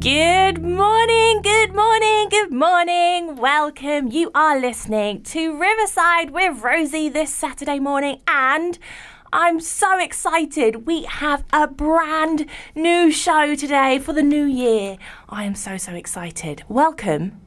Good morning, good morning, good morning. Welcome. You are listening to Riverside with Rosie this Saturday morning, and I'm so excited. We have a brand new show today for the new year. I am so, so excited. Welcome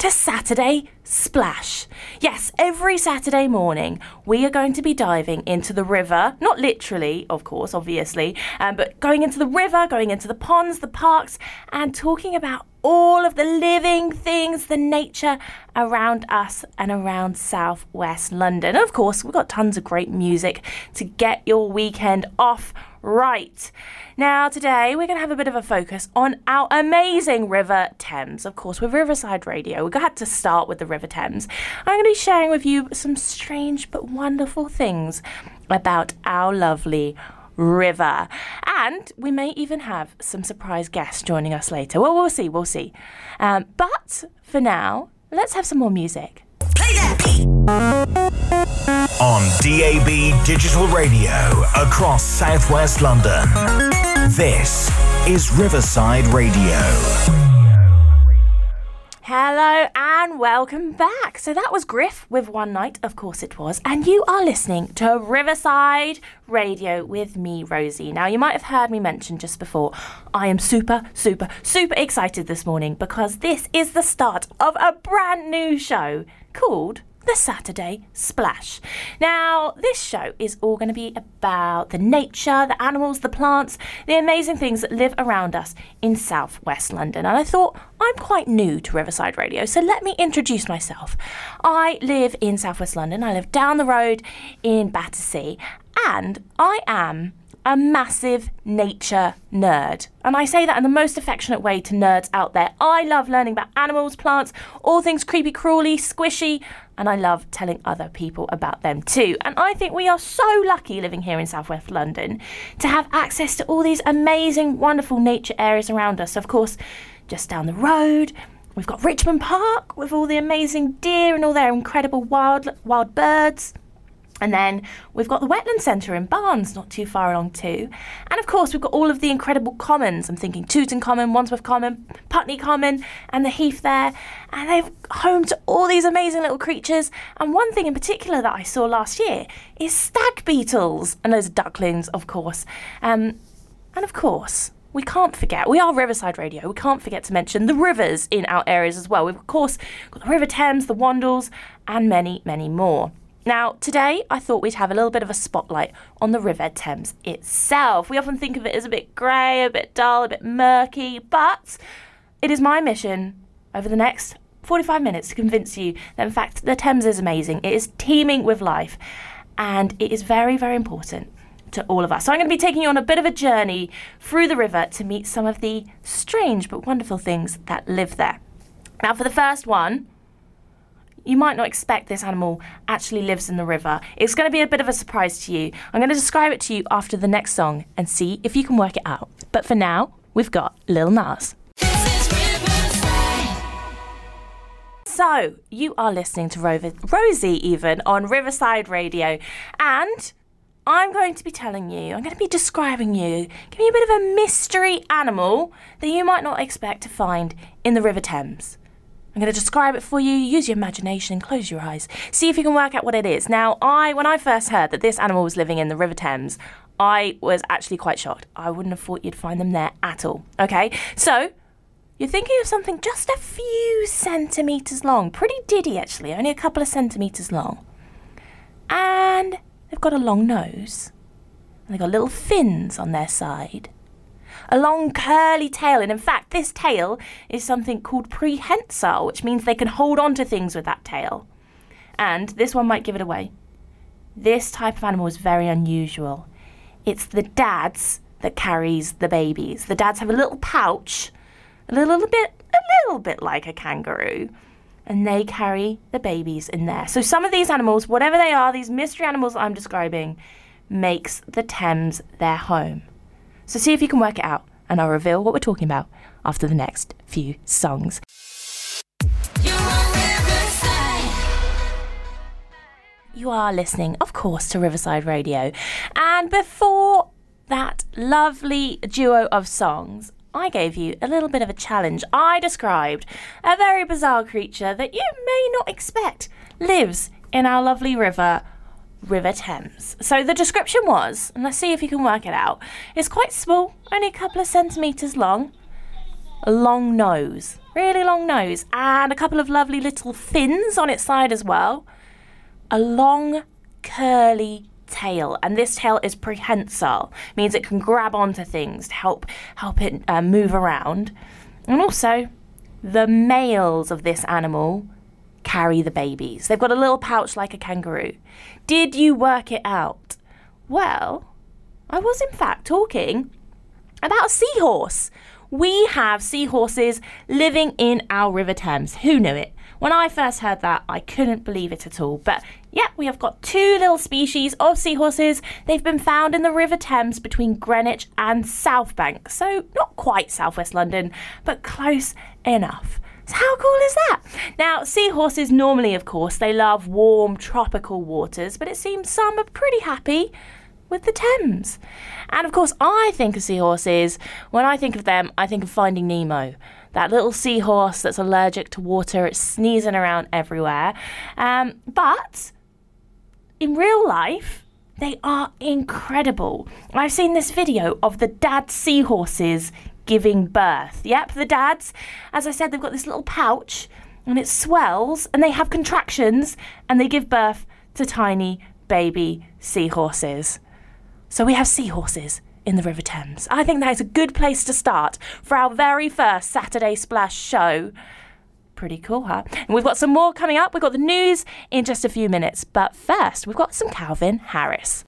to Saturday Splash. Yes, every Saturday morning we are going to be diving into the river, not literally, of course, obviously, um, but going into the river, going into the ponds, the parks, and talking about all of the living things, the nature around us and around southwest London. And of course, we've got tons of great music to get your weekend off right. Now, today we're going to have a bit of a focus on our amazing River Thames. Of course, with Riverside Radio, we had to start with the River Thames. I'm going to be sharing with you some strange but wonderful things about our lovely river. And we may even have some surprise guests joining us later. Well, we'll see, we'll see. Um, but for now, let's have some more music. Play that beat. On DAB Digital Radio across southwest London. This is Riverside Radio. Hello and welcome back. So that was Griff with One Night, of course it was, and you are listening to Riverside Radio with me, Rosie. Now, you might have heard me mention just before, I am super, super, super excited this morning because this is the start of a brand new show called the Saturday Splash. Now, this show is all going to be about the nature, the animals, the plants, the amazing things that live around us in southwest London. And I thought, I'm quite new to Riverside Radio, so let me introduce myself. I live in southwest London, I live down the road in Battersea, and I am a massive nature nerd. And I say that in the most affectionate way to nerds out there. I love learning about animals, plants, all things creepy, crawly, squishy, and I love telling other people about them too. And I think we are so lucky living here in southwest London to have access to all these amazing, wonderful nature areas around us. Of course, just down the road, we've got Richmond Park with all the amazing deer and all their incredible wild wild birds. And then we've got the Wetland Centre in Barnes, not too far along too. And of course, we've got all of the incredible commons. I'm thinking Tooting Common, Wandsworth Common, Putney Common, and the Heath there. And they've home to all these amazing little creatures. And one thing in particular that I saw last year is stag beetles and those are ducklings, of course. Um, and of course, we can't forget, we are Riverside Radio, we can't forget to mention the rivers in our areas as well. We've, of course, got the River Thames, the Wandles, and many, many more. Now, today I thought we'd have a little bit of a spotlight on the River Thames itself. We often think of it as a bit grey, a bit dull, a bit murky, but it is my mission over the next 45 minutes to convince you that, in fact, the Thames is amazing. It is teeming with life, and it is very, very important to all of us. So I'm going to be taking you on a bit of a journey through the river to meet some of the strange but wonderful things that live there. Now, for the first one, you might not expect this animal actually lives in the river. It's going to be a bit of a surprise to you. I'm going to describe it to you after the next song and see if you can work it out. But for now, we've got Lil Nas. So, you are listening to Rover- Rosie even on Riverside Radio, and I'm going to be telling you, I'm going to be describing you, giving you a bit of a mystery animal that you might not expect to find in the River Thames. I'm going to describe it for you. Use your imagination, close your eyes, see if you can work out what it is. Now, I when I first heard that this animal was living in the River Thames, I was actually quite shocked. I wouldn't have thought you'd find them there at all. Okay, so you're thinking of something just a few centimeters long, pretty diddy actually, only a couple of centimeters long, and they've got a long nose, and they've got little fins on their side a long curly tail. And in fact, this tail is something called prehensile, which means they can hold on to things with that tail. And this one might give it away. This type of animal is very unusual. It's the dads that carries the babies. The dads have a little pouch, a little, bit, a little bit like a kangaroo, and they carry the babies in there. So some of these animals, whatever they are, these mystery animals I'm describing, makes the Thames their home. So see if you can work it out, and I'll reveal what we're talking about after the next few songs. You are listening, of course, to Riverside Radio. And before that lovely duo of songs, I gave you a little bit of a challenge. I described a very bizarre creature that you may not expect lives in our lovely river, River Thames. So the description was, and let's see if you can work it out, it's quite small, only a couple of centimetres long, a long nose, really long nose, and a couple of lovely little fins on its side as well, a long, curly tail, and this tail is prehensile, means it can grab onto things to help help it uh, move around, and also the males of this animal carry the babies. They've got a little pouch like a kangaroo. Did you work it out? Well, I was in fact talking about a seahorse. We have seahorses living in our River Thames. Who knew it? When I first heard that, I couldn't believe it at all. But yeah, we have got two little species of seahorses. They've been found in the River Thames between Greenwich and South Bank. So, not quite southwest London, but close enough. How cool is that? Now, seahorses normally, of course, they love warm tropical waters, but it seems some are pretty happy with the Thames. And of course, I think of seahorses, when I think of them, I think of Finding Nemo. That little seahorse that's allergic to water, it's sneezing around everywhere. Um, but in real life, they are incredible. I've seen this video of the dad seahorses giving birth. Yep, the dads, as I said, they've got this little pouch and it swells and they have contractions and they give birth to tiny baby seahorses. So we have seahorses in the River Thames. I think that is a good place to start for our very first Saturday Splash show. Pretty cool, huh? And we've got some more coming up. We've got the news in just a few minutes. But first, we've got some Calvin Harris.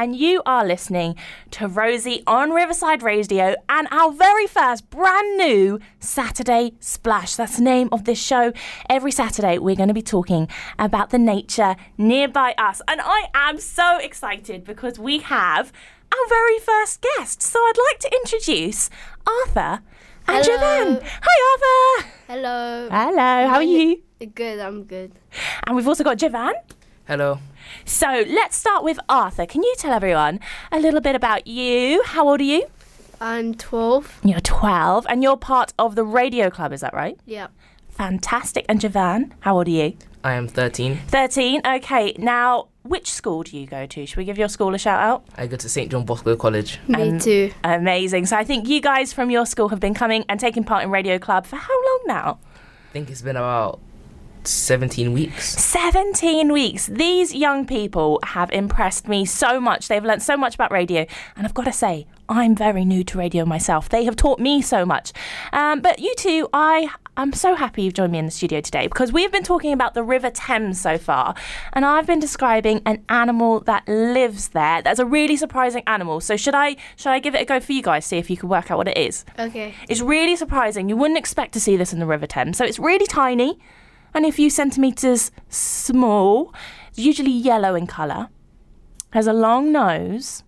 And you are listening to Rosie on Riverside Radio and our very first brand new Saturday Splash. That's the name of this show. Every Saturday, we're going to be talking about the nature nearby us, and I am so excited because we have our very first guest. So I'd like to introduce Arthur and. Javan. Hi, Arthur. Hello. Hello. How are you? Good, I'm good. And we've also got Javan. Hello. So let's start with Arthur. Can you tell everyone a little bit about you? How old are you? I'm 12. You're 12 and you're part of the radio club, is that right? Yeah. Fantastic. And Javan, how old are you? I am 13. 13. Okay, now which school do you go to? Should we give your school a shout out? I go to St. John Bosco College. Me Um, too. Amazing. So I think you guys from your school have been coming and taking part in Radio Club for how long now? I think it's been about 17 weeks. 17 weeks. These young people have impressed me so much. They've learnt so much about radio. And I've got to say, I'm very new to radio myself. They have taught me so much. Um, but you two, I I'm so happy you've joined me in the studio today because we've been talking about the River Thames so far, and I've been describing an animal that lives there. That's a really surprising animal. So should I should I give it a go for you guys? See if you can work out what it is. Okay. It's really surprising. You wouldn't expect to see this in the River Thames. So it's really tiny, only a few centimetres small. It's usually yellow in colour. Has a long nose,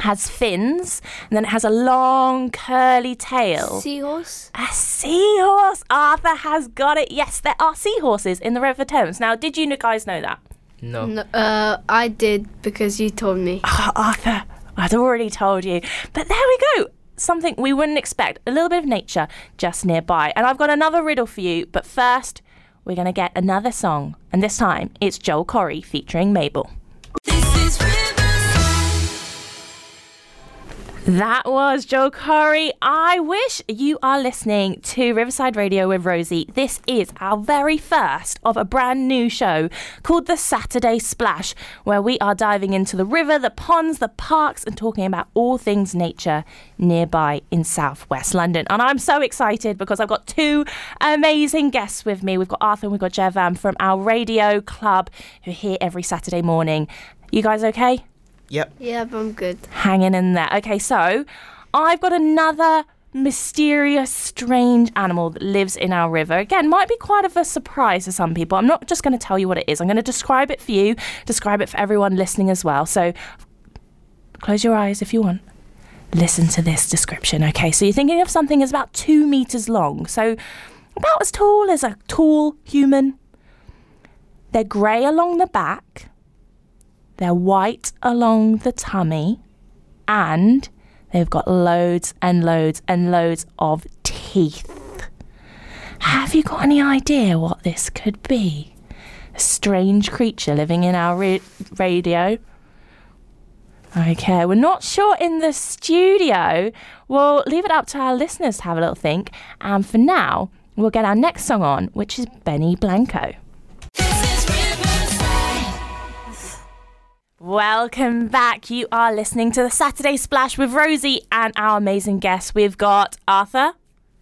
has fins, and then it has a long curly tail. Seahorse? A seahorse! Arthur has got it. Yes, there are seahorses in the River Thames. Now, did you guys know that? No. No, uh, I did because you told me. Oh, Arthur, I'd already told you. But there we go. Something we wouldn't expect. A little bit of nature just nearby. And I've got another riddle for you. But first, we're going to get another song. And this time, it's Joel Corry featuring Mabel. That was Joe Corry. I wish you are listening to Riverside Radio with Rosie. This is our very first of a brand new show called The Saturday Splash, where we are diving into the river, the ponds, the parks, and talking about all things nature nearby in southwest London. And I'm so excited because I've got two amazing guests with me. We've got Arthur and we've got Jevan from our radio club who are here every Saturday morning. You guys okay? Yep. Yeah, but I'm good. hanging in there. Okay, so I've got another mysterious, strange animal that lives in our river. Again, might be quite of a surprise to some people. I'm not just going to tell you what it is. I'm going to describe it for you, describe it for everyone listening as well. So close your eyes if you want. Listen to this description. Okay, so you're thinking of something that's about two meters long. So about as tall as a tall human. They're grey along the back, they're white along the tummy, and they've got loads and loads and loads of teeth. Have you got any idea what this could be? A strange creature living in our ra- radio? Okay, we're not sure in the studio. We'll leave it up to our listeners to have a little think. And for now, we'll get our next song on, which is Benny Blanco. Welcome back. You are listening to the Saturday Splash with Rosie and our amazing guests. We've got Arthur.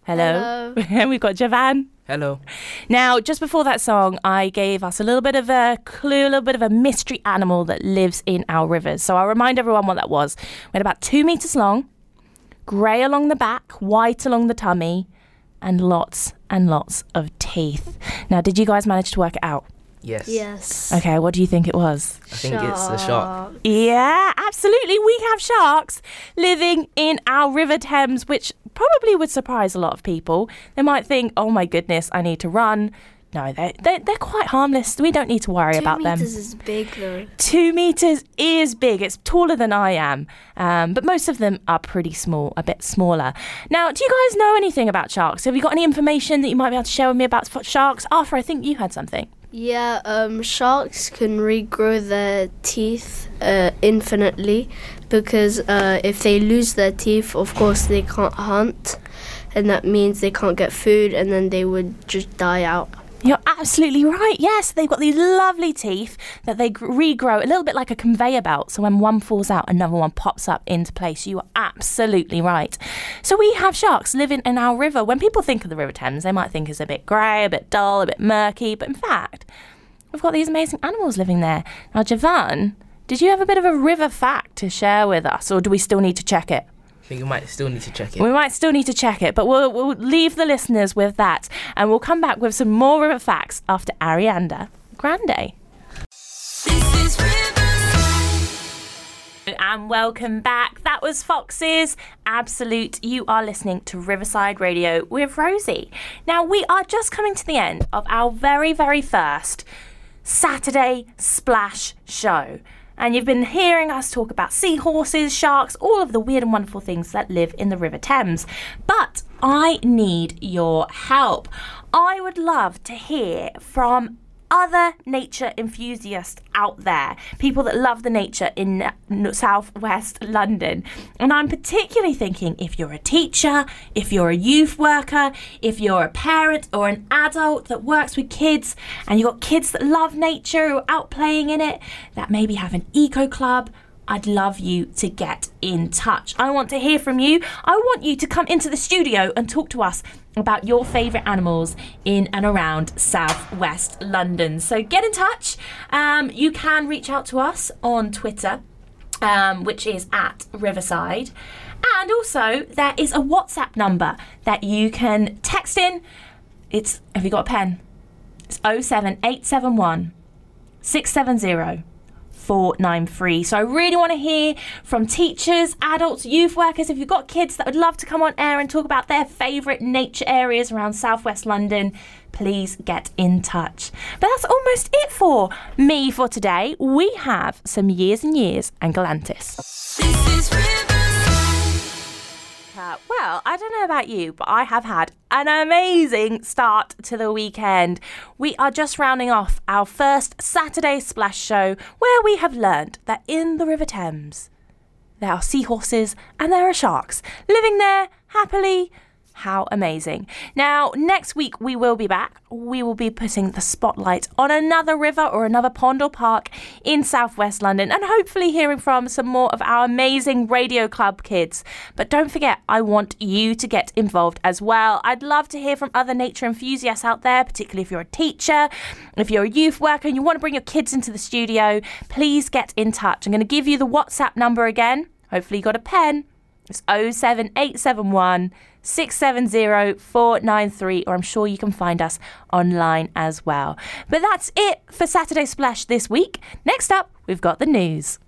Hello. and we've got Javan. Hello. Now, just before that song, I gave us a little bit of a clue, a little bit of a mystery animal that lives in our rivers. So I'll remind everyone what that was. We had about two meters long, grey along the back, white along the tummy, and lots and lots of teeth. Now, did you guys manage to work it out? Yes. Yes. Okay, what do you think it was? I think it's the shark. Yeah, absolutely. We have sharks living in our River Thames, which probably would surprise a lot of people. They might think, oh my goodness, I need to run. No, they're, they're, they're quite harmless. We don't need to worry Two about them. Two meters is big though. Two meters is big. It's taller than I am. Um, but most of them are pretty small, a bit smaller. Now, do you guys know anything about sharks? Have you got any information that you might be able to share with me about sharks? Arthur, I think you had something. Yeah, um, sharks can regrow their teeth uh, infinitely because uh, if they lose their teeth, of course, they can't hunt, and that means they can't get food, and then they would just die out. You're absolutely right. Yes, they've got these lovely teeth that they regrow a little bit like a conveyor belt. So when one falls out, another one pops up into place. You are absolutely right. So we have sharks living in our river. When people think of the River Thames, they might think it's a bit grey, a bit dull, a bit murky. But in fact, we've got these amazing animals living there. Now, Javan, did you have a bit of a river fact to share with us, or do we still need to check it? I think we might still need to check it. We might still need to check it, but we'll, we'll leave the listeners with that. And we'll come back with some more river facts after Ariana Grande. And welcome back. That was Fox's Absolute. You are listening to Riverside Radio with Rosie. Now, we are just coming to the end of our very, very first Saturday Splash show. And you've been hearing us talk about seahorses, sharks, all of the weird and wonderful things that live in the River Thames. But I need your help. I would love to hear from other nature enthusiasts out there, people that love the nature in southwest London. And I'm particularly thinking if you're a teacher, if you're a youth worker, if you're a parent or an adult that works with kids, and you've got kids that love nature who are out playing in it, that maybe have an eco club. I'd love you to get in touch. I want to hear from you. I want you to come into the studio and talk to us about your favourite animals in and around southwest London. So get in touch. Um, you can reach out to us on Twitter, um, which is at Riverside. And also, there is a WhatsApp number that you can text in. It's, have you got a pen? It's 07871 670 493. So I really want to hear from teachers, adults, youth workers. If you've got kids that would love to come on air and talk about their favourite nature areas around southwest London, please get in touch. But that's almost it for me for today. We have some years and years and Galantis. Well, I don't know about you, but I have had an amazing start to the weekend. We are just rounding off our first Saturday Splash show where we have learnt that in the River Thames there are seahorses and there are sharks living there happily. How amazing. Now, next week we will be back. We will be putting the spotlight on another river or another pond or park in southwest London and hopefully hearing from some more of our amazing Radio Club kids. But don't forget, I want you to get involved as well. I'd love to hear from other nature enthusiasts out there, particularly if you're a teacher, if you're a youth worker and you want to bring your kids into the studio, please get in touch. I'm going to give you the WhatsApp number again. Hopefully, you got a pen. It's 07871 670 493, or I'm sure you can find us online as well. But that's it for Saturday Splash this week. Next up, we've got the news.